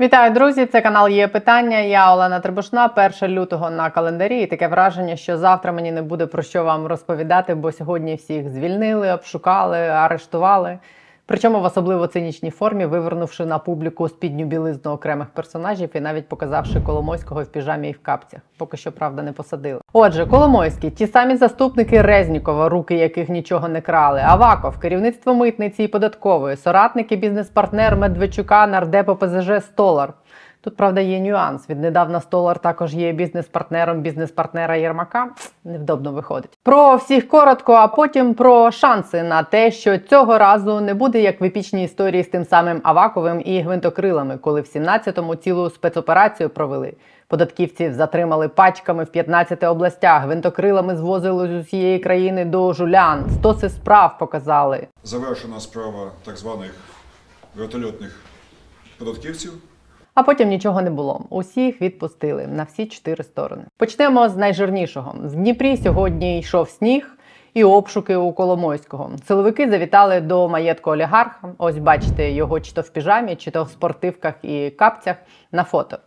Вітаю, друзі! Це канал є питання. Я Олена Требушна, 1 лютого на календарі. І таке враження, що завтра мені не буде про що вам розповідати, бо сьогодні всіх звільнили, обшукали, арештували. Причому в особливо цинічній формі, вивернувши на публіку спідню білизну окремих персонажів і навіть показавши Коломойського в піжамі і в капцях. Поки що, правда, не посадили. Отже, Коломойський, ті самі заступники Резнікова, руки яких нічого не крали, Аваков, керівництво митниці і податкової, соратники, бізнес-партнер Медведчука, нардепа ПЗЖ Столар. Тут, правда, є нюанс. Віднедавна Столар також є бізнес-партнером бізнес-партнера Єрмака. Невдобно виходить. Про всіх коротко, а потім про шанси на те, що цього разу не буде як в епічній історії з тим самим Аваковим і гвинтокрилами, коли в 17-му цілу спецоперацію провели. Податківців затримали пачками в 15 областях. Гвинтокрилами звозили з усієї країни до жулян. Стоси справ показали. Завершена справа так званих вертольотних податківців. А потім нічого не було. Усіх відпустили на всі чотири сторони. Почнемо з найжирнішого. В Дніпрі сьогодні йшов сніг. І обшуки у Коломойського силовики завітали до маєтку олігарха. Ось бачите його чи то в піжамі, чи то в спортивках і капцях на фото.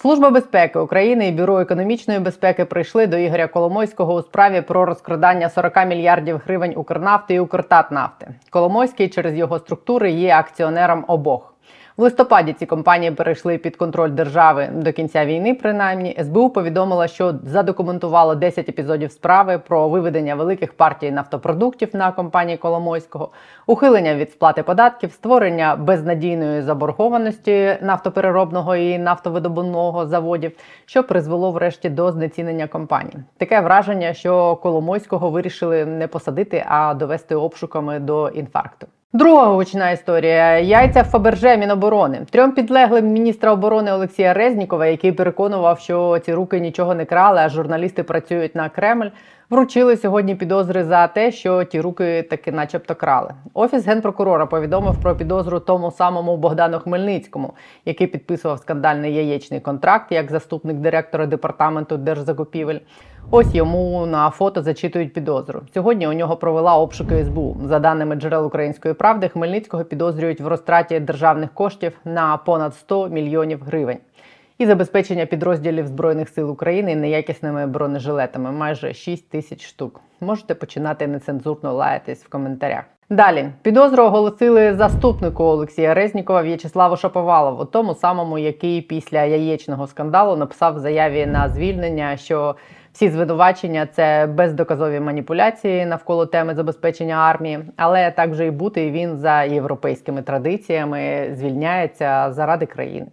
Служба безпеки України і бюро економічної безпеки прийшли до Ігоря Коломойського у справі про розкрадання 40 мільярдів гривень Укрнафти і Укртатнафти. Коломойський через його структури є акціонером обох. В листопаді ці компанії перейшли під контроль держави до кінця війни. Принаймні, СБУ повідомила, що задокументувало 10 епізодів справи про виведення великих партій нафтопродуктів на компанії Коломойського, ухилення від сплати податків, створення безнадійної заборгованості нафтопереробного і нафтовидобувного заводів, що призвело врешті до знецінення компаній. Таке враження, що Коломойського вирішили не посадити, а довести обшуками до інфаркту. Друга гучна історія. Яйця Фаберже Міноборони. Трьом підлеглим міністра оборони Олексія Резнікова, який переконував, що ці руки нічого не крали, а журналісти працюють на Кремль. Вручили сьогодні підозри за те, що ті руки таки, начебто, крали. Офіс генпрокурора повідомив про підозру тому самому Богдану Хмельницькому, який підписував скандальний яєчний контракт як заступник директора департаменту держзакупівель. Ось йому на фото зачитують підозру. Сьогодні у нього провела обшуки СБУ. За даними джерел української правди, Хмельницького підозрюють в розтраті державних коштів на понад 100 мільйонів гривень. І забезпечення підрозділів збройних сил України неякісними бронежилетами майже 6 тисяч штук. Можете починати нецензурно лаятись в коментарях. Далі підозру оголосили заступнику Олексія Резнікова В'ячеславу Шаповалову, тому самому, який після яєчного скандалу написав в заяві на звільнення, що всі звинувачення це бездоказові маніпуляції навколо теми забезпечення армії, але так же і бути він за європейськими традиціями звільняється заради країни.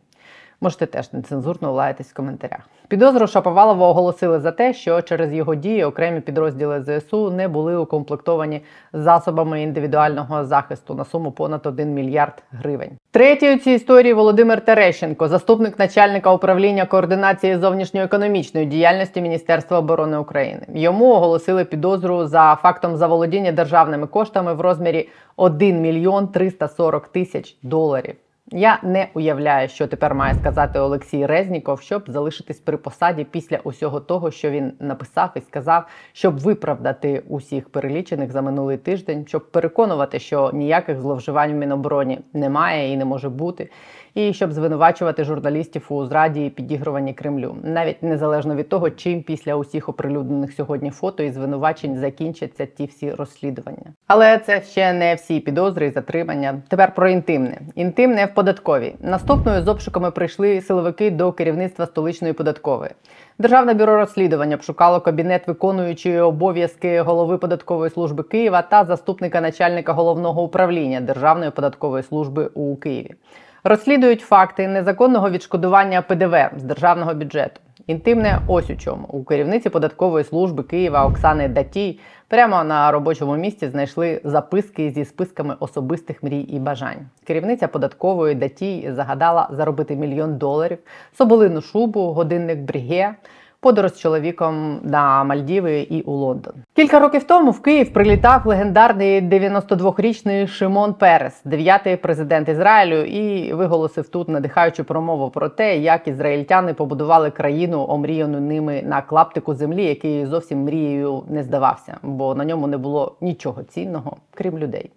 Можете теж нецензурно лаятись в коментарях. Підозру Шаповалова оголосили за те, що через його дії окремі підрозділи ЗСУ не були укомплектовані засобами індивідуального захисту на суму понад 1 мільярд гривень. Третій у цій історії Володимир Терещенко, заступник начальника управління координації зовнішньоекономічної діяльності Міністерства оборони України. Йому оголосили підозру за фактом заволодіння державними коштами в розмірі 1 мільйон 340 тисяч доларів. Я не уявляю, що тепер має сказати Олексій Резніков, щоб залишитись при посаді після усього того, що він написав і сказав, щоб виправдати усіх перелічених за минулий тиждень, щоб переконувати, що ніяких зловживань в Мінобороні немає і не може бути, і щоб звинувачувати журналістів у зраді і підігруванні Кремлю, навіть незалежно від того, чим після усіх оприлюднених сьогодні фото і звинувачень закінчаться ті всі розслідування. Але це ще не всі підозри і затримання. Тепер про інтимне. Інтимне в податковій. Наступною з обшуками прийшли силовики до керівництва столичної податкової. Державне бюро розслідування обшукало кабінет виконуючої обов'язки голови податкової служби Києва та заступника начальника головного управління Державної податкової служби у Києві. Розслідують факти незаконного відшкодування ПДВ з державного бюджету. Інтимне ось у чому у керівниці податкової служби Києва Оксани Датій прямо на робочому місці знайшли записки зі списками особистих мрій і бажань. Керівниця податкової Датій загадала заробити мільйон доларів, соболину шубу, годинник бріге подорож з чоловіком на Мальдіви і у Лондон. Кілька років тому в Київ прилітав легендарний 92-річний Шимон Перес, дев'ятий президент Ізраїлю, і виголосив тут надихаючу промову про те, як ізраїльтяни побудували країну, омріяну ними на клаптику землі, який зовсім мрією не здавався, бо на ньому не було нічого цінного, крім людей.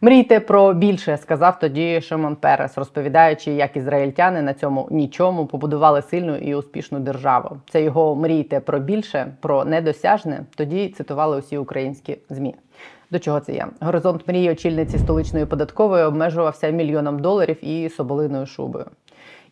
Мрійте про більше, сказав тоді Шимон Перес, розповідаючи, як ізраїльтяни на цьому нічому побудували сильну і успішну державу. Це його мрійте про більше, про недосяжне. Тоді цитували усі українські змі. До чого це я? Горизонт мрії очільниці столичної податкової обмежувався мільйоном доларів і соболиною шубою.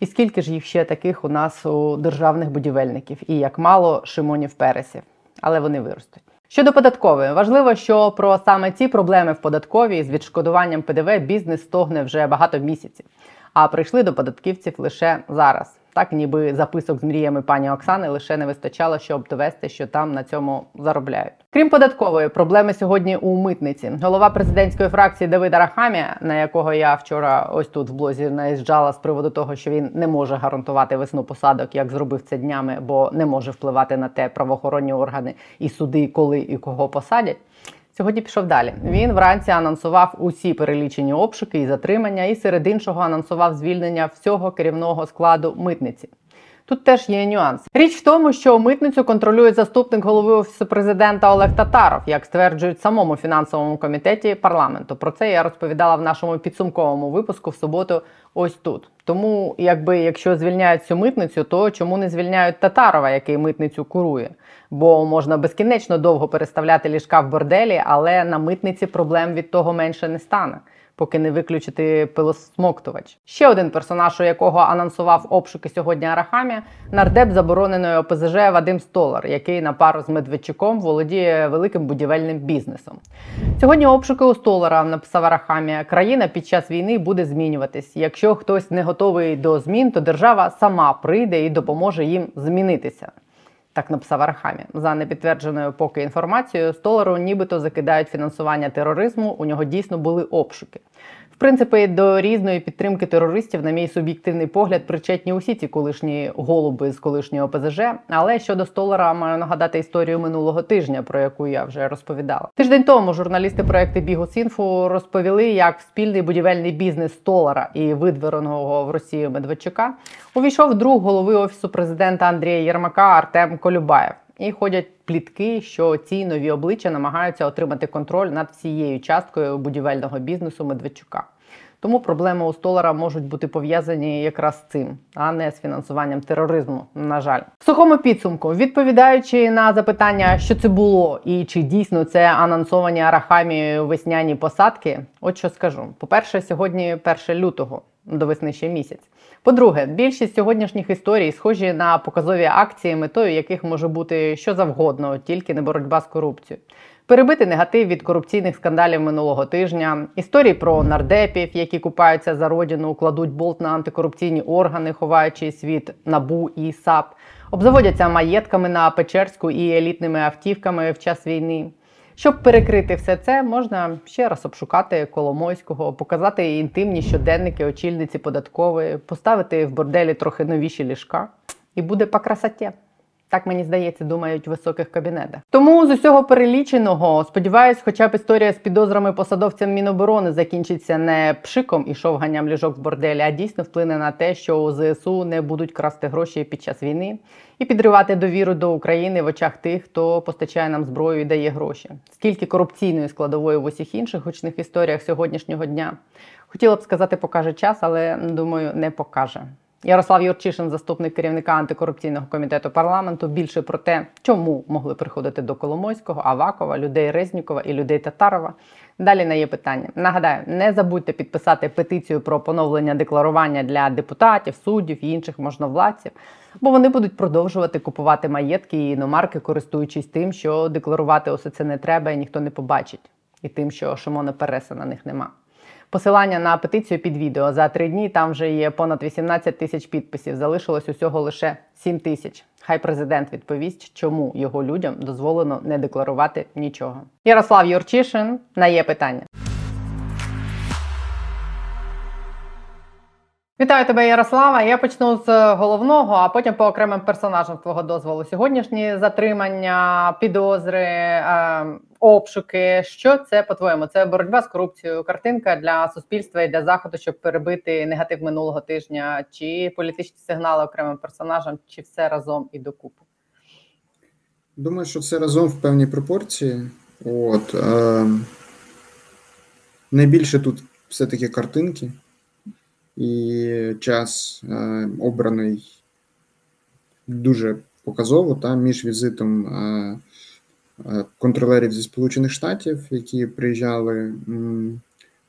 І скільки ж їх ще таких у нас у державних будівельників, і як мало Шимонів Пересів, але вони виростуть. Щодо податкової, важливо, що про саме ці проблеми в податковій з відшкодуванням ПДВ бізнес стогне вже багато місяців, а прийшли до податківців лише зараз. Так, ніби записок з мріями пані Оксани лише не вистачало, щоб довести, що там на цьому заробляють. Крім податкової проблеми сьогодні у митниці. Голова президентської фракції Давида Рахамія, на якого я вчора ось тут в блозі наїжджала з приводу того, що він не може гарантувати весну посадок, як зробив це днями, бо не може впливати на те правоохоронні органи і суди, коли і кого посадять. Сьогодні пішов далі. Він вранці анонсував усі перелічені обшуки і затримання, і серед іншого анонсував звільнення всього керівного складу митниці. Тут теж є нюанс. Річ в тому, що митницю контролює заступник голови офісу президента Олег Татаров, як стверджують самому фінансовому комітеті парламенту. Про це я розповідала в нашому підсумковому випуску в суботу. Ось тут. Тому, якби якщо звільняють цю митницю, то чому не звільняють Татарова, який митницю курує? Бо можна безкінечно довго переставляти ліжка в борделі, але на митниці проблем від того менше не стане. Поки не виключити пилосмоктувач. Ще один персонаж, у якого анонсував обшуки сьогодні Арахамія, нардеп забороненої ОПЗЖ Вадим Столар, який на пару з Медведчуком володіє великим будівельним бізнесом. Сьогодні обшуки у Столара написав Арахамія. Країна під час війни буде змінюватись. Якщо хтось не готовий до змін, то держава сама прийде і допоможе їм змінитися. Так написав Архамі За непідтвердженою поки інформацією, столару нібито закидають фінансування тероризму. У нього дійсно були обшуки. В принципі, до різної підтримки терористів, на мій суб'єктивний погляд, причетні усі ці колишні голуби з колишнього ОПЗЖ. Але щодо столара маю нагадати історію минулого тижня, про яку я вже розповідала. Тиждень тому журналісти проекту Бігус.Інфо розповіли, як спільний будівельний бізнес столара і видвореного в Росію Медведчука увійшов друг голови офісу президента Андрія Єрмака Артем Колюбаєв. І ходять плітки, що ці нові обличчя намагаються отримати контроль над всією часткою будівельного бізнесу Медведчука. Тому проблеми у столара можуть бути пов'язані якраз з цим, а не з фінансуванням тероризму. На жаль, в сухому підсумку, відповідаючи на запитання, що це було, і чи дійсно це анонсовані арахамією весняні посадки, от що скажу: по-перше, сьогодні 1 лютого до весни ще місяць. По-друге, більшість сьогоднішніх історій схожі на показові акції, метою яких може бути що завгодно, тільки не боротьба з корупцією. Перебити негатив від корупційних скандалів минулого тижня, історії про нардепів, які купаються за родину, кладуть болт на антикорупційні органи, ховаючись від набу і САП, обзаводяться маєтками на Печерську і елітними автівками в час війни. Щоб перекрити все це, можна ще раз обшукати Коломойського, показати інтимні щоденники очільниці податкової, поставити в борделі трохи новіші ліжка, і буде по красоті. Так мені здається, думають в високих кабінетах. Тому з усього переліченого, сподіваюсь, хоча б історія з підозрами посадовцям Міноборони закінчиться не пшиком і шовганням ліжок в борделі, а дійсно вплине на те, що у ЗСУ не будуть красти гроші під час війни і підривати довіру до України в очах тих, хто постачає нам зброю і дає гроші. Скільки корупційної складової в усіх інших гучних історіях сьогоднішнього дня хотіла б сказати, покаже час, але думаю, не покаже. Ярослав Юрчишин, заступник керівника антикорупційного комітету парламенту, більше про те, чому могли приходити до Коломойського, Авакова, людей Резнікова і людей Татарова. Далі на є питання. Нагадаю, не забудьте підписати петицію про поновлення декларування для депутатів, суддів і інших можновладців, бо вони будуть продовжувати купувати маєтки і іномарки, користуючись тим, що декларувати усе це не треба і ніхто не побачить, і тим, що Шимона Переса на них нема. Посилання на петицію під відео за три дні. Там вже є понад 18 тисяч підписів. Залишилось усього лише 7 тисяч. Хай президент відповість, чому його людям дозволено не декларувати нічого. Ярослав Юрчишин на є питання. Вітаю тебе, Ярослава. Я почну з головного, а потім по окремим персонажам твого дозволу. Сьогоднішні затримання, підозри, е, обшуки. Що це по-твоєму? Це боротьба з корупцією, картинка для суспільства і для заходу, щоб перебити негатив минулого тижня, чи політичні сигнали окремим персонажам, чи все разом і докупи? Думаю, що все разом в певній пропорції. От, е, найбільше тут все-таки картинки, і час е, обраний дуже показово та між візитом е, е, контролерів зі Сполучених Штатів, які приїжджали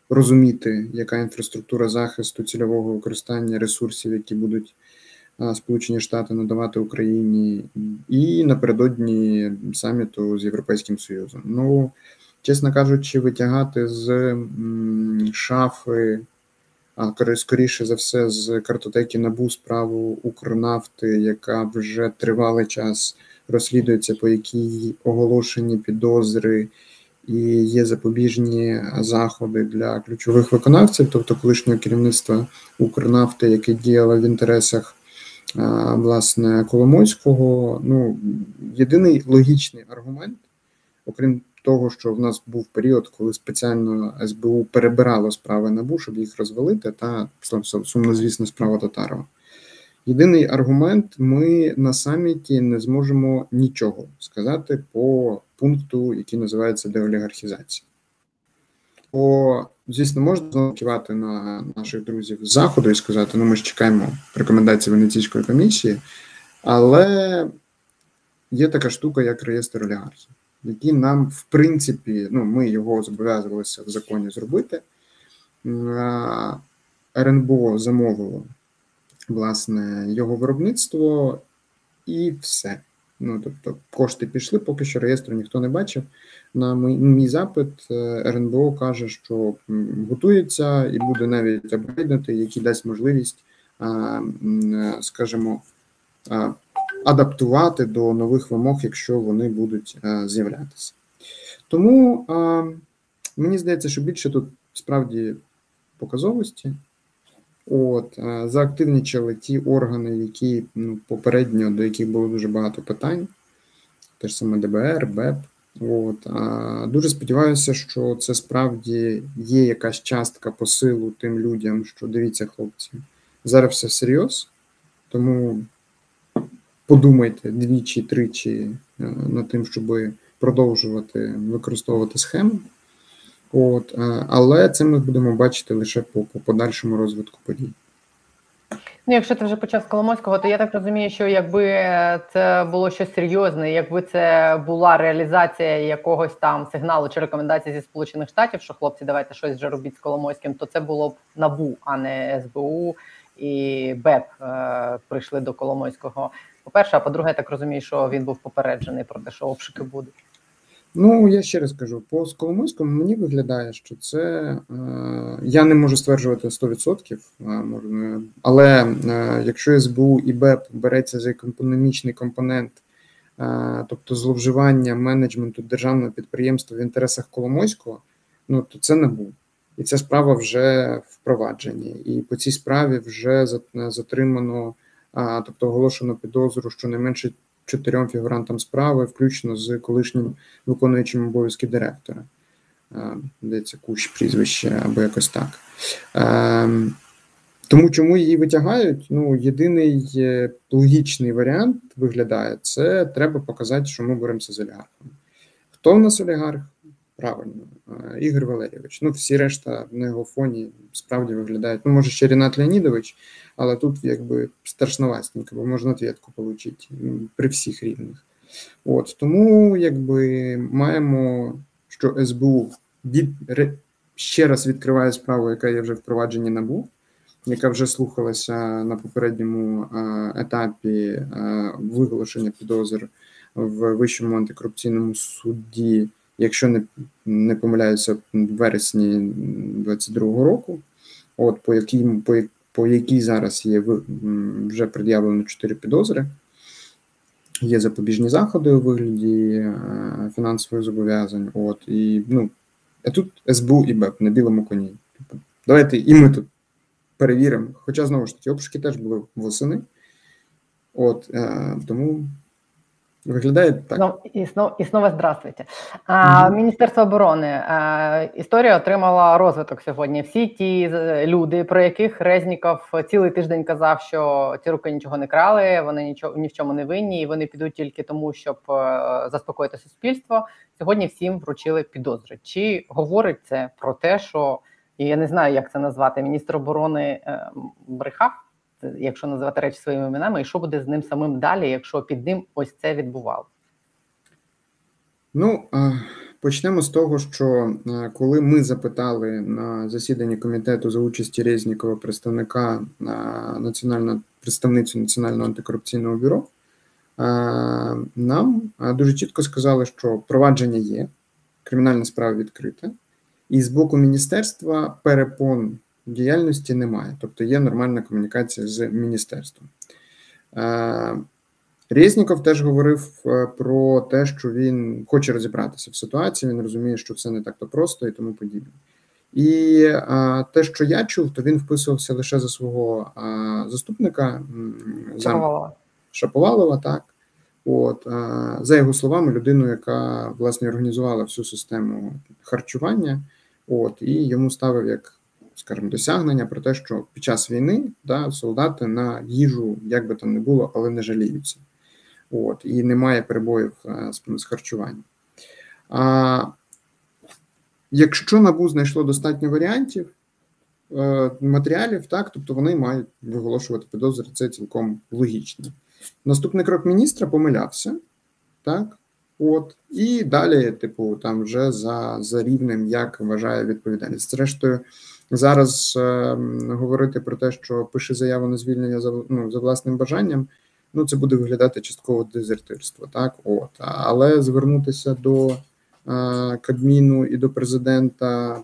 розуміти, яка інфраструктура захисту цільового використання ресурсів, які будуть Сполучені Штати надавати Україні, і напередодні саміту з Європейським Союзом. Ну, чесно кажучи, витягати з шафи, а скоріше за все, з картотеки НАБУ справу Укрнафти, яка вже тривалий час розслідується, по якій оголошені підозри і є запобіжні заходи для ключових виконавців, тобто колишнього керівництва Укрнафти, яке діяло в інтересах власне Коломойського. Ну, єдиний логічний аргумент, окрім того, що в нас був період, коли спеціально СБУ перебирало справи НАБУ, щоб їх розвалити, та сумнозвісна справа Татарова. Єдиний аргумент: ми на саміті не зможемо нічого сказати по пункту, який називається деолігархізація. Бо, звісно, можна кивати на наших друзів з заходу і сказати, ну ми ж чекаємо рекомендації Венеційської комісії, але є така штука, як реєстр олігархів, який нам, в принципі, ну, ми його зобов'язувалися в законі зробити. РНБО замовило власне його виробництво і все. Ну, тобто, кошти пішли, поки що реєстру ніхто не бачив. На мій, мій запит е, РНБО каже, що готується і буде навіть апгрейднути, який дасть можливість, е, скажімо, адаптувати до нових вимог, якщо вони будуть е, з'являтися. Тому а, мені здається, що більше тут справді показовості. От е, заактивнічали ті органи, які ну, попередньо до яких було дуже багато питань, те ж саме ДБР, БЕП. От а, дуже сподіваюся, що це справді є якась частка посилу тим людям, що дивіться, хлопці, зараз все всерйоз, тому подумайте двічі, тричі е, над тим, щоб продовжувати використовувати схему. От, е, але це ми будемо бачити лише по, по подальшому розвитку подій. Ну, якщо ти вже почав з Коломойського, то я так розумію, що якби це було щось серйозне, якби це була реалізація якогось там сигналу чи рекомендації зі Сполучених Штатів, що хлопці, давайте щось вже робіть з Коломойським, то це було б набу, а не СБУ і БЕП е, прийшли до Коломойського. По-перше, а по-друге, я так розумію, що він був попереджений про те, що обшуки будуть. Ну, я ще раз кажу, по Коломойському мені виглядає, що це е, я не можу стверджувати 100%, е, можна, але е, якщо СБУ і БЕП береться за економічний компонент, е, тобто зловживання менеджменту державного підприємства в інтересах Коломойського, ну то це НАБУ. І ця справа вже впроваджені. І по цій справі вже за- затримано, тобто оголошено підозру щонайменше чотирьом фігурантам справи, включно з колишнім виконуючим обов'язки директора. Здається, кущ прізвище або якось так. Тому чому її витягають? Ну, єдиний е, логічний варіант виглядає: це треба показати, що ми боремося з олігархами. Хто в нас олігарх? Правильно, Ігор Валерійович. Ну, всі решта на його фоні справді виглядають. Ну, може, ще Рінат Леонідович, але тут якби страшноватенько, бо можна ответку отримати при всіх рівних. От тому, якби маємо, що СБУ від ще раз відкриває справу, яка є вже впроваджені НАБУ, яка вже слухалася на попередньому е, етапі е, виголошення підозр в Вищому антикорупційному суді, якщо не, не помиляюся, в вересні 22-го року. От по якій по, по якій зараз є вже пред'явлено чотири підозри. Є запобіжні заходи у вигляді е, фінансових зобов'язань. От і ну, а тут СБУ і БЕП на білому коні. Типу, Давайте і ми тут перевіримо. Хоча знову ж таки, обшуки теж були восени. От е, тому Виглядає так. Ну, і, снова, і снова здравствуйте. А, Мгм. Міністерство оборони. А, історія отримала розвиток сьогодні. Всі ті з- люди, про яких Резніков цілий тиждень казав, що ці руки нічого не крали, вони нічого ні в чому не винні, і вони підуть тільки тому, щоб е, заспокоїти суспільство. Сьогодні всім вручили підозри. Чи говорить це про те, що я не знаю, як це назвати, міністр оборони е, брехав? Якщо називати речі своїми іменами, і що буде з ним самим далі, якщо під ним ось це відбувалося? Ну, почнемо з того, що коли ми запитали на засіданні комітету за участі Резнікова представника національного представницю Національного антикорупційного бюро, нам дуже чітко сказали, що провадження є, кримінальна справа відкрита, і з боку міністерства перепон діяльності немає, тобто є нормальна комунікація з міністерством. А, Резніков теж говорив е, про те, що він хоче розібратися в ситуації, він розуміє, що це не так-то просто і тому подібне. І а, те, що я чув, то він вписувався лише за свого а, заступника Чаповалова. Шаповалова, так. От, а, за його словами, людину, яка власне організувала всю систему харчування, от, і йому ставив як, скажімо, досягнення про те, що під час війни да, солдати на їжу, як би там не було, але не жаліються. От, і немає перебоїв з, з харчуванням. А, якщо НАБУ знайшло достатньо варіантів, е, матеріалів, так, тобто вони мають виголошувати підозри, це цілком логічно. Наступний крок міністра помилявся, так, от, і далі, типу, там вже за, за рівнем, як вважає відповідальність. Зрештою, зараз е, говорити про те, що пише заяву на звільнення за, ну, за власним бажанням, ну, це буде виглядати частково дезертирство, так, от, але звернутися до е, Кабміну і до президента,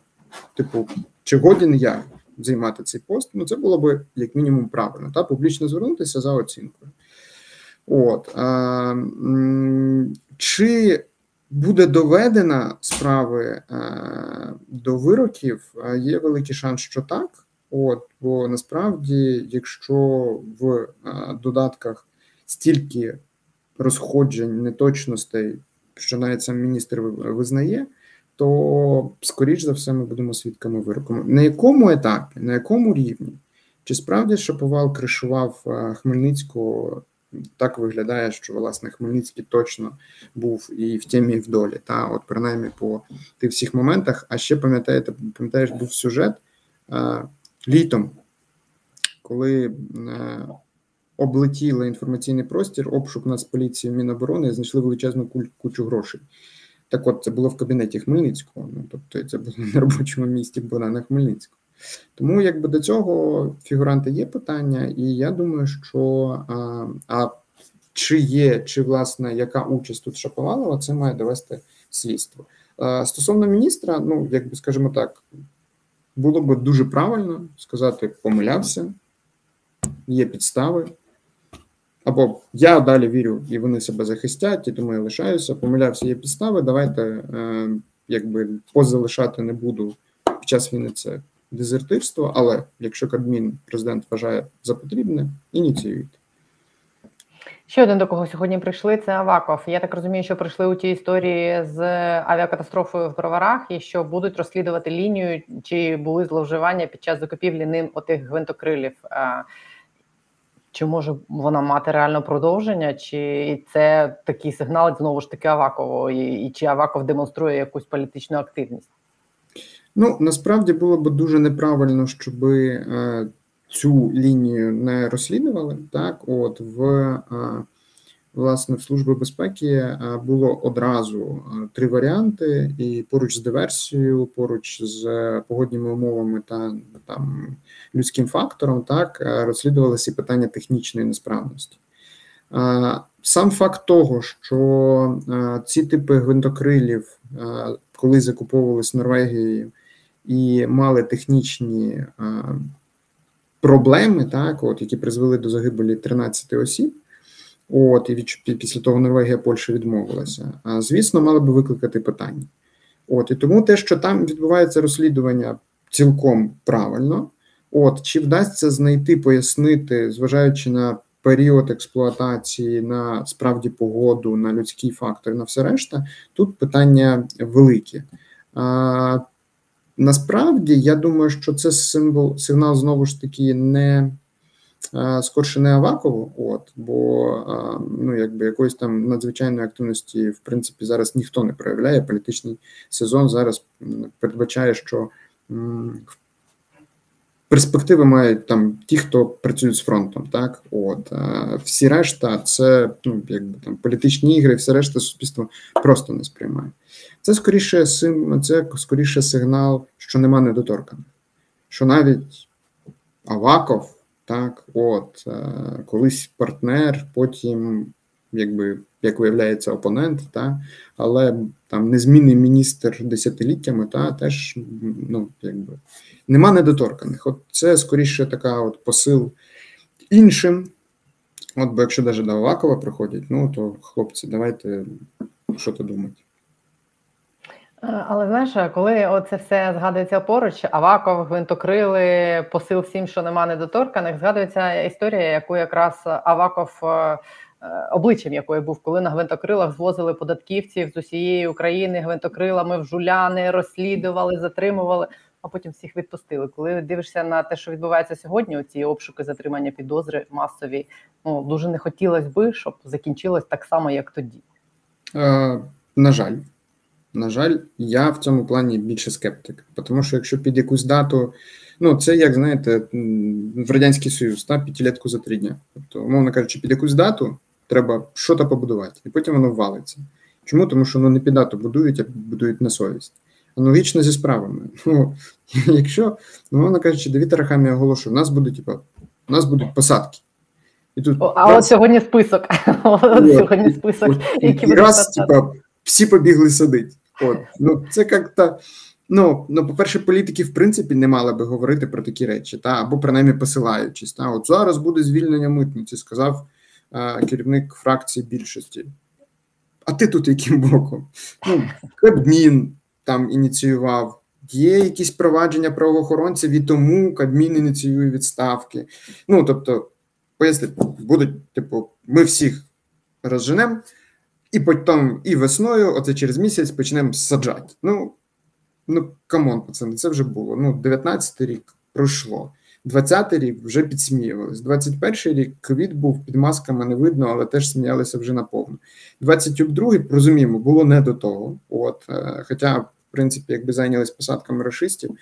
типу, чи годен я займати цей пост, ну це було б як мінімум правильно, та? Публічно звернутися за оцінкою. От. М, чи буде доведена справи до вироків? Є великий шанс, що так. От, бо насправді, якщо в додатках стільки розходжень, неточностей, що навіть сам міністр визнає, то скоріш за все ми будемо свідками вироку. На якому етапі, на якому рівні? Чи справді Шаповал кришував е, Хмельницького? Так виглядає, що власне Хмельницький точно був і в темі, і в долі. Та от принаймні по тих всіх моментах. А ще пам'ятаєте, пам'ятаєш, був сюжет е, літом, коли е, облетіли інформаційний простір, обшук Нацполіції Міноборони і знайшли величезну кучу грошей. Так от, це було в кабінеті Хмельницького, ну тобто це було на робочому місці Богдана Хмельницького. Тому якби до цього фігуранти є питання, і я думаю, що а, а чи є, чи власне яка участь тут Шаповалова, це має довести слідство. А, стосовно міністра, ну якби скажімо так, було б дуже правильно сказати, помилявся, є підстави. Або я далі вірю, і вони себе захистять, і тому я лишаюся. Помилявся, є підстави. Давайте е, якби позалишати не буду під час війни це дезертирство, але якщо Кабмін президент вважає за потрібне, ініціюйте. Ще один до кого сьогодні прийшли. Це Аваков. Я так розумію, що прийшли у тій історії з авіакатастрофою в броварах, і що будуть розслідувати лінію, чи були зловживання під час закупівлі ним отих гвинтокрилів. Чи може вона мати реально продовження, чи це такий сигнал знову ж таки Авакову, і, і чи Аваков демонструє якусь політичну активність? Ну насправді було б дуже неправильно, щоб е, цю лінію не розслідували. Так, от в е, власне в служби безпеки е, було одразу три варіанти, і поруч з диверсією, поруч з погодніми умовами та там людським фактором, так розслідувалися і питання технічної несправності. Сам факт того, що ці типи гвинтокрилів, коли закуповувалися Норвегією, і мали технічні проблеми, так, от, які призвели до загибелі 13 осіб. От, і від, після того Норвегія Польща відмовилася. А звісно, мали би викликати питання. От, і тому те, що там відбувається розслідування цілком правильно. От, чи вдасться знайти, пояснити, зважаючи на період експлуатації, на справді погоду, на людський фактор, на все решта, тут питання великі. А, Насправді, я думаю, що це символ, сигнал знову ж таки не скорше не Авакову, от бо ну якби якоїсь там надзвичайної активності, в принципі, зараз ніхто не проявляє. Політичний сезон зараз передбачає, що перспективи мають там ті, хто працюють з фронтом. Так, от всі решта, це ну якби там політичні ігри, все решта суспільство просто не сприймає. Це скоріше це скоріше сигнал, що нема недоторканих, що навіть Аваков. Так, от колись партнер, потім, якби як виявляється, опонент, та, але там незмінний міністр десятиліттями, та теж ну, якби нема недоторканих. От це скоріше така от посил іншим. От, бо якщо навіть до Авакова приходять, ну то хлопці, давайте що то думати. Е, але знаєш, коли оце все згадується поруч, Аваков, гвинтокрили, посил всім, що нема недоторканих, згадується історія, яку якраз Аваков е, обличчям якої був, коли на гвинтокрилах звозили податківців з усієї України гвинтокрилами в жуляни, розслідували, затримували, а потім всіх відпустили. Коли дивишся на те, що відбувається сьогодні, ці обшуки затримання підозри масові, ну дуже не хотілося би, щоб закінчилось так само, як тоді. Е, На жаль. На жаль, я в цьому плані більше скептик. Тому що якщо під якусь дату, ну це як знаєте, в Радянський Союз, та п'ятилетку за три дня. Тобто, умовно кажучи, під якусь дату треба щось побудувати, і потім воно валиться. Чому? Тому що ну, не під дату будують, а будують на совість. Аналогічно зі справами. Ну, Якщо, ну, умовно кажучи, Давід Арахамі оголошує, у нас буде, типу, у нас будуть посадки. І тут, А раз, от сьогодні список. От, сьогодні список, які і раз, типа, всі побігли садити. От ну це як-то. Ну, ну, по-перше, політики, в принципі, не мали би говорити про такі речі, та або принаймні посилаючись. Та от зараз буде звільнення митниці, сказав керівник фракції більшості. А ти тут яким боком? Ну, Кабмін там ініціював, є якісь провадження правоохоронців, і тому Кабмін ініціює відставки. Ну тобто, пояснити, будуть, типу, ми всіх розженемо. І потім і весною, оце через місяць, почнемо саджати. Ну, ну come on, пацани, це вже було. Ну, 19 й рік пройшло. 20-й рік вже підсміювались. 21-й рік ковід був під масками не видно, але теж сміялися вже наповну. 22-й, розуміємо, було не до того. От, е, Хоча, в принципі, якби зайнялись посадками расистів.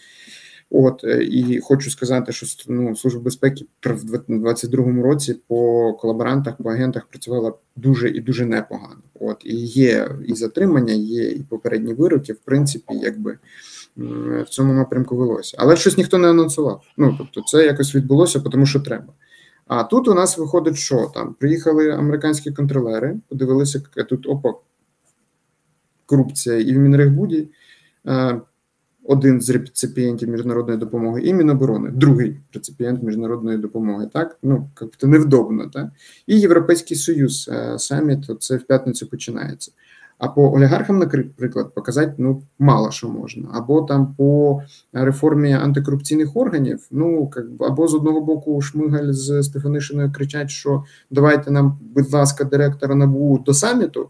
От е, і хочу сказати, що ну, служба безпеки в 2022 році по колаборантах, по агентах працювала дуже і дуже непогано. От і є і затримання, є і попередні вироки. В принципі, якби в цьому напрямку велося, але щось ніхто не анонсував. Ну тобто, це якось відбулося, тому що треба. А тут у нас виходить, що там приїхали американські контролери, подивилися, тут опа, корупція і в Мінрегбуді. Е, один з реципієнтів міжнародної допомоги, і Міноборони, другий реципієнт міжнародної допомоги. Так, ну як-то невдобно, так і Європейський Союз е, саміт це в п'ятницю починається. А по олігархам, наприклад, показати ну мало що можна, або там по реформі антикорупційних органів. Ну або з одного боку Шмигаль з Стефанишиною кричать, що давайте нам, будь ласка, директора НАБУ до саміту.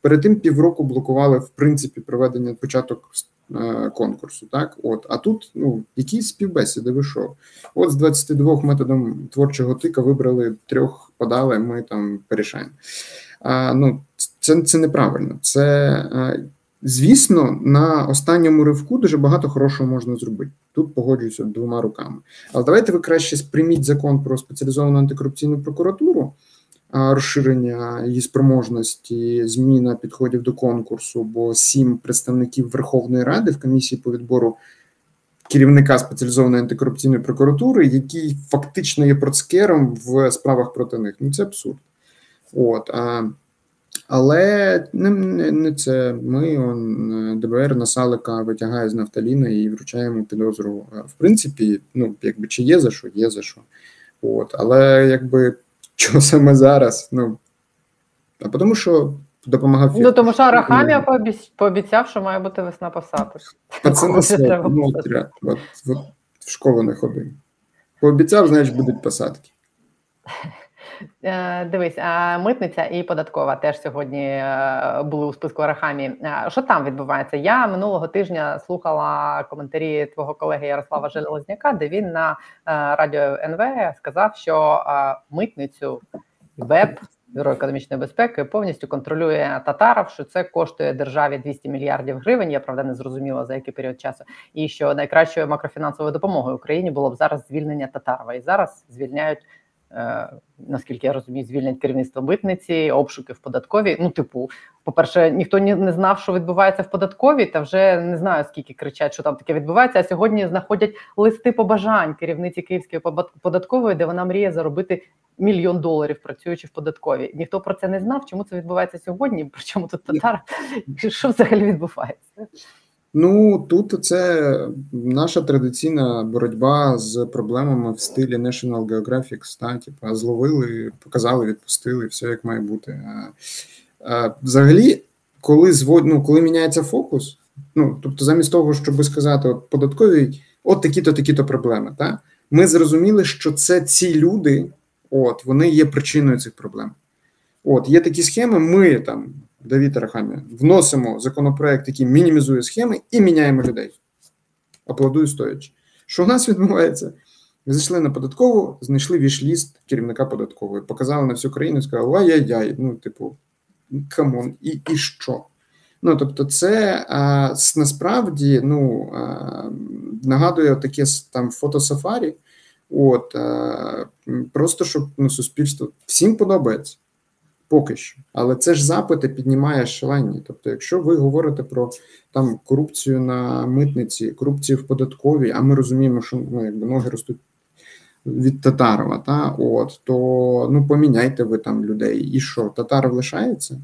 Перед тим півроку блокували в принципі проведення початок Е, конкурсу. Так, от, а тут ну, які співбесіди ви що? От з 22 методом творчого тика вибрали трьох, подали, ми там порішаємо. А, ну, Це це неправильно. Це, е, звісно, на останньому ривку дуже багато хорошого можна зробити. Тут погоджуюся двома руками. Але давайте ви краще сприйміть закон про спеціалізовану антикорупційну прокуратуру розширення її спроможності, зміна підходів до конкурсу, бо сім представників Верховної Ради в комісії по відбору керівника спеціалізованої антикорупційної прокуратури, який фактично є процкером в справах проти них. Ну це абсурд. От а, але не, не не, це. Ми он, ДБР Насалика витягає з Нафталіна і вручаємо підозру. В принципі, ну якби чи є за що, є за що. От, але якби Чого саме зараз? Ну а тому, що допомагав Ну тому що Арахамія пообіцяв, пообіцяв, що має бути весна посадок. Пацани ну, от, от, в школу не ходив. Пообіцяв, значить, будуть посадки. Е, Дивись, митниця і податкова теж сьогодні е, були у списку Арахамі. Е, Що там відбувається? Я минулого тижня слухала коментарі твого колеги Ярослава Железняка, де він на радіо НВ сказав, що митницю ВЕБ Бюро економічної безпеки повністю контролює Татаров, що це коштує державі 200 мільярдів гривень. Я правда не зрозуміла за який період часу. І що найкращою макрофінансовою допомогою Україні було б зараз звільнення Татарова. І зараз звільняють, наскільки я розумію, звільнять керівництво митниці, обшуки в податковій. Ну, типу, по-перше, ніхто не знав, що відбувається в податковій, та вже не знаю, скільки кричать, що там таке відбувається. А сьогодні знаходять листи побажань керівниці Київської податкової, де вона мріє заробити мільйон доларів, працюючи в податковій. Ніхто про це не знав. Чому це відбувається сьогодні? Причому тут татар? Що взагалі відбувається? Ну тут це наша традиційна боротьба з проблемами в стилі National Geographic, та, типу, зловили, показали, відпустили, все як має бути. А, взагалі, коли звод, ну, коли міняється фокус, ну тобто, замість того, щоб сказати, от податкові, от такі-то, такі-то проблеми, та, ми зрозуміли, що це ці люди, от вони є причиною цих проблем. От є такі схеми. Ми там Давід Арахамія, вносимо законопроект, який мінімізує схеми, і міняємо людей. Аплодую стоячи. Що в нас відбувається? Зайшли на податкову, знайшли wishlist керівника податкової, показали на всю країну і сказали, ай-яй-яй, ну, типу, come on, і, і що? Ну, тобто, це а, насправді ну, а, нагадує таке там фотосафарі. От, а, просто щоб ну, суспільство всім подобається. Поки що, але це ж запити піднімає шалені. Тобто, якщо ви говорите про там корупцію на митниці, корупцію в податковій, а ми розуміємо, що ну якби ноги ростуть від Татарова, та от то ну поміняйте ви там людей, і що Татаров лишається?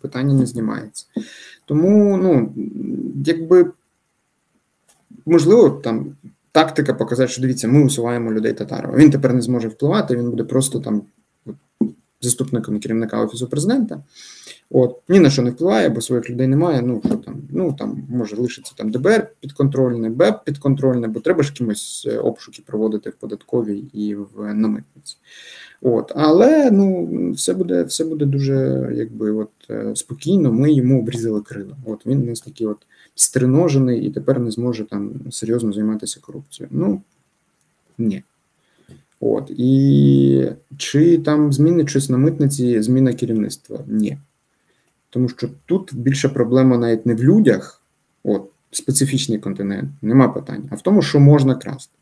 Питання не знімається. Тому, ну якби можливо, там тактика показати, що дивіться, ми усуваємо людей Татарова. Він тепер не зможе впливати, він буде просто там заступником керівника офісу президента. От ні на що не впливає, бо своїх людей немає. Ну що там, ну там може лишиться там ДБР підконтрольне, БЕП підконтрольне, бо треба ж кимось е, обшуки проводити в податковій і в на митниці. От, але ну все буде, все буде дуже якби от е, спокійно. Ми йому обрізали крила. От він у нас такий от стриножений і тепер не зможе там серйозно займатися корупцією. Ну ні. От і чи там змінить щось на митниці, зміна керівництва? Ні. Тому що тут більша проблема навіть не в людях, от, специфічний континент, нема питань, а в тому, що можна красти.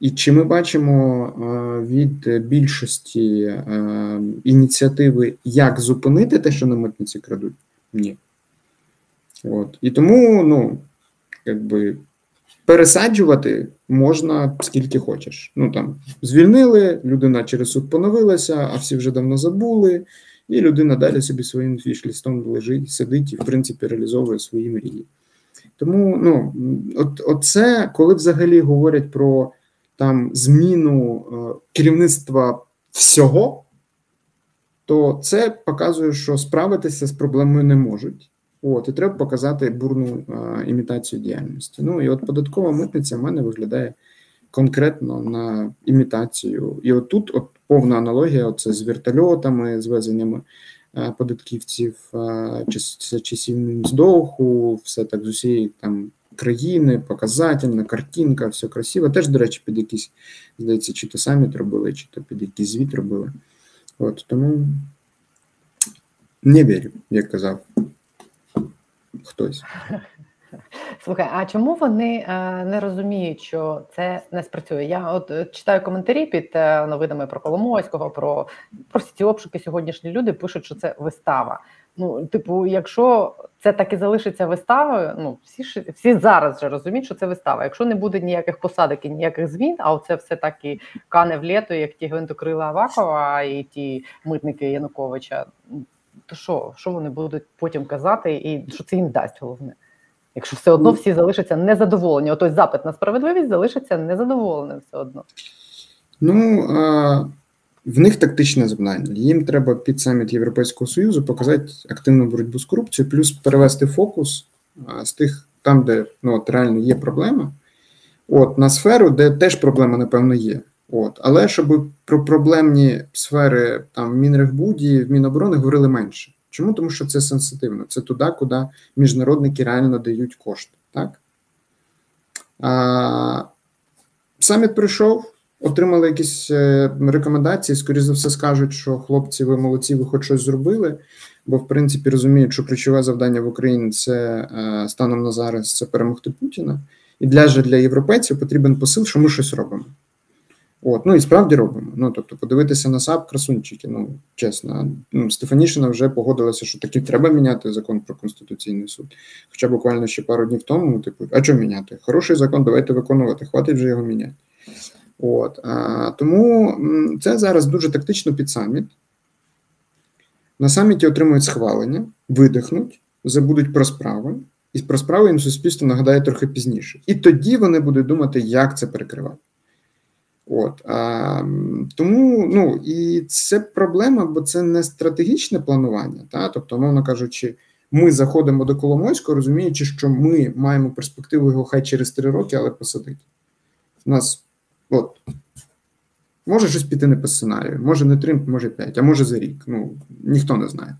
І чи ми бачимо е, від більшості е, ініціативи, як зупинити те, що на митниці крадуть? Ні. От. І тому, ну, якби пересаджувати можна скільки хочеш. Ну там звільнили, людина через суд поновилася, а всі вже давно забули, і людина далі собі своїм фіш-лістом лежить, сидить і, в принципі, реалізовує свої мрії. Тому, ну, от, оце, коли взагалі говорять про там зміну е, керівництва всього, то це показує, що справитися з проблемою не можуть. От, і треба показати бурну а, імітацію діяльності. Ну і от податкова митниця в мене виглядає конкретно на імітацію. І от тут от повна аналогія оце з вертольотами, з везеннями а, податківців, а, час, часів здоху, все так з усієї там країни, показательна, картинка, все красиво. Теж, до речі, під якийсь, здається, чи то саміт робили, чи то під якийсь звіт робили. От тому не вірю, як казав хтось. Слухай, а чому вони е, не розуміють, що це не спрацює? Я от е, читаю коментарі під е, новинами про Коломойського, про, про всі ці обшуки. Сьогоднішні люди пишуть, що це вистава. Ну, типу, якщо це так і залишиться виставою, ну всі всі зараз вже розуміють, що це вистава. Якщо не буде ніяких посадок і ніяких змін, а оце все так і кане в літо, як ті гвинтокрила Авакова і ті митники Януковича, то що, що вони будуть потім казати, і що це їм дасть головне? Якщо все одно всі залишаться незадоволені, отой запит на справедливість залишиться незадоволеним все одно. Ну а, в них тактичне завдання. Їм треба під саміт Європейського Союзу показати активну боротьбу з корупцією, плюс перевести фокус а, з тих там, де ну, от реально є проблема, от на сферу, де теж проблема, напевно, є. От. Але щоб про проблемні сфери там в Мінрегбуді, в Міноборони говорили менше. Чому? Тому що це сенситивно. Це туди, куди міжнародники реально дають кошти. Так? А, Саміт прийшов, отримали якісь е, рекомендації. Скоріше за все, скажуть, що хлопці, ви молодці, ви хоч щось зробили. Бо, в принципі, розуміють, що ключове завдання в Україні це е, станом на зараз це перемогти Путіна. І для для європейців потрібен посил, що ми щось робимо. От, ну і справді робимо. Ну тобто, подивитися на САП красунчики. Ну чесно, ну Стефанішина вже погодилася, що таки треба міняти закон про конституційний суд. Хоча буквально ще пару днів тому, типу, а що міняти? Хороший закон, давайте виконувати. Хватить вже його міняти. От а, тому це зараз дуже тактично під саміт. На саміті отримують схвалення, видихнуть, забудуть про справи, і про справи їм суспільство нагадає трохи пізніше. І тоді вони будуть думати, як це перекривати. От а, Тому ну і це проблема, бо це не стратегічне планування. Та? Тобто, мовно кажучи, ми заходимо до Коломойського, розуміючи, що ми маємо перспективу його хай через три роки, але посадити. У нас от може щось піти не по сценарію, може не три, може п'ять, а може за рік. Ну ніхто не знає.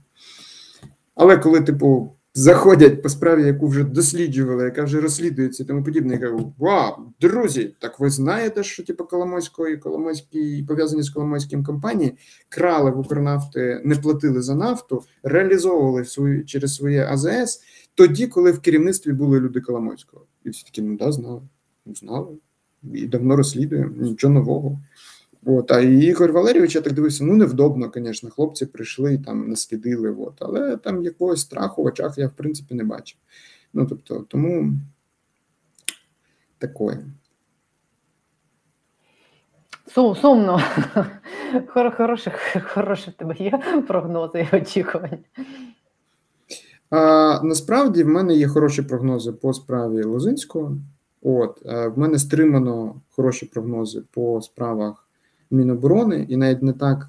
Але коли, типу, заходять по справі, яку вже досліджували, яка вже розслідується і тому подібне. Я кажу, вау, друзі, так ви знаєте, що типу Коломойської, Коломойські пов'язані з Коломойським компанії крали в Укрнафти, не платили за нафту, реалізовували свої через своє АЗС тоді, коли в керівництві були люди Коломойського. І всі такі, ну да, знали, ну знали. І давно розслідуємо, нічого нового. От, а Ігор Валерійович, я так дивився, ну невдобно, звісно, хлопці прийшли і там наслідили, от, але там якогось страху в очах я, в принципі, не бачив. Ну, тобто, тому такое. Сум, сумно. Хороше, хороше в тебе є прогнози і очікування. А, Насправді в мене є хороші прогнози по справі Лозинського. От, В мене стримано хороші прогнози по справах Міноборони, і навіть не так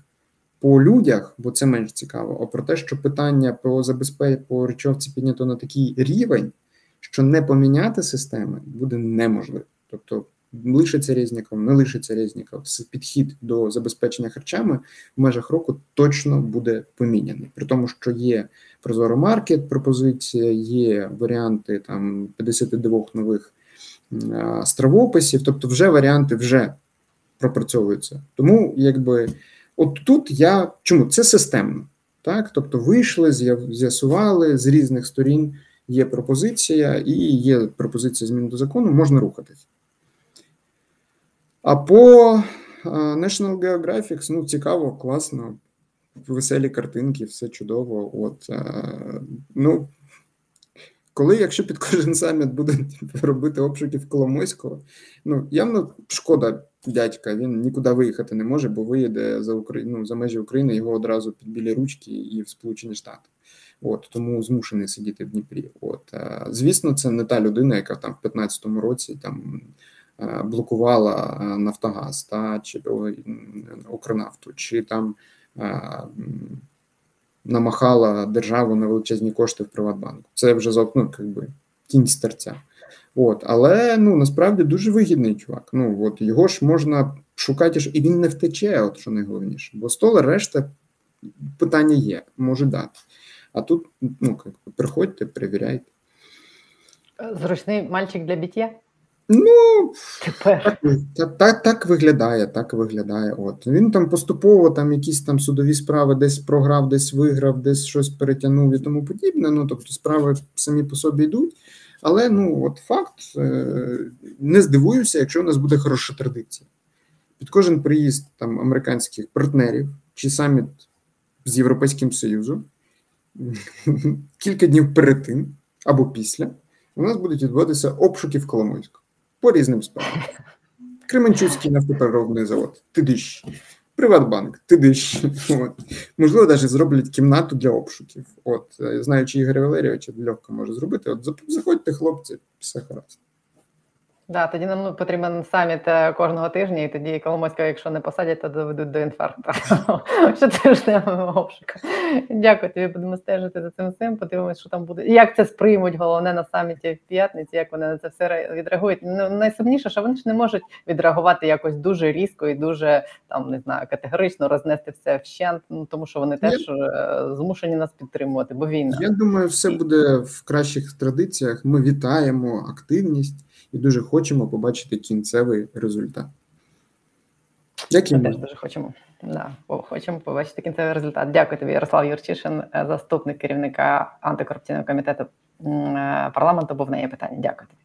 по людях, бо це менш цікаво, а про те, що питання про забезпечення по речовці піднято на такий рівень, що не поміняти системи буде неможливо. Тобто лишиться Резніков, не лишиться Резніков, підхід до забезпечення харчами в межах року точно буде поміняний. При тому, що є Прозоро маркет пропозиція, є варіанти там 52 нових стравописів, тобто вже варіанти вже пропрацьовуються. Тому, якби, от тут я чому це системно, так? Тобто, вийшли, з'ясували з різних сторін. Є пропозиція і є пропозиція змін до закону, можна рухатись. А по National Geographic, ну, цікаво, класно, веселі картинки, все чудово. От, ну, коли, якщо під кожен саміт буде робити обшуки в Коломойського, ну явно шкода дядька, він нікуди виїхати не може, бо виїде за Україну ну, за межі України його одразу під білі ручки і в Сполучені Штати. От тому змушений сидіти в Дніпрі. От звісно, це не та людина, яка там в 15-му році там блокувала Нафтогаз та чи Укрнафту, чи там намахала державу на величезні кошти в Приватбанку. Це вже ну, якби кінь старця. От, але ну насправді дуже вигідний чувак. Ну от його ж можна шукати, і він не втече, от що найголовніше. Бо столер решта питання є, може дати. А тут ну приходьте, перевіряйте. Зручний мальчик для біття? Ну тепер так, так так, виглядає, так виглядає. От він там поступово там якісь там судові справи десь програв, десь виграв, десь щось перетягнув і тому подібне. Ну тобто справи самі по собі йдуть. Але ну от факт е, не здивуюся, якщо у нас буде хороша традиція. Під кожен приїзд там американських партнерів чи саміт з Європейським Союзом кілька днів перед тим або після у нас будуть відбуватися обшуки в Коломойську по різним справам. Кременчуцький нафтопереробний завод, тидищ, Приватбанк, тидиш. От. Можливо, навіть зроблять кімнату для обшуків. От, знаючи Ігоря Валерійовича, легко може зробити. От заходьте, хлопці, все гаразд. Да, тоді нам ну, потрібен саміт е, кожного тижня, і тоді Коломойського, якщо не посадять, то доведуть до інфаркту. Щотижневого обшуку. Дякую тобі, будемо стежити за цим всім. Подивимось, що там буде. Як це сприймуть головне на саміті в п'ятниці, як вони на це все відреагують. Ну найсумніше, що вони ж не можуть відреагувати якось дуже різко і дуже там не знаю, категорично рознести все вщент, ну тому що вони теж е, змушені нас підтримувати, бо війна. Я думаю, все буде в кращих традиціях. Ми вітаємо активність і дуже хочемо побачити кінцевий результат. Як Ми теж дуже хочемо. Да, хочемо побачити кінцевий результат. Дякую тобі, Ярослав Юрчишин, е, заступник керівника антикорупційного комітету е, парламенту. Був неї питання. Дякую тобі.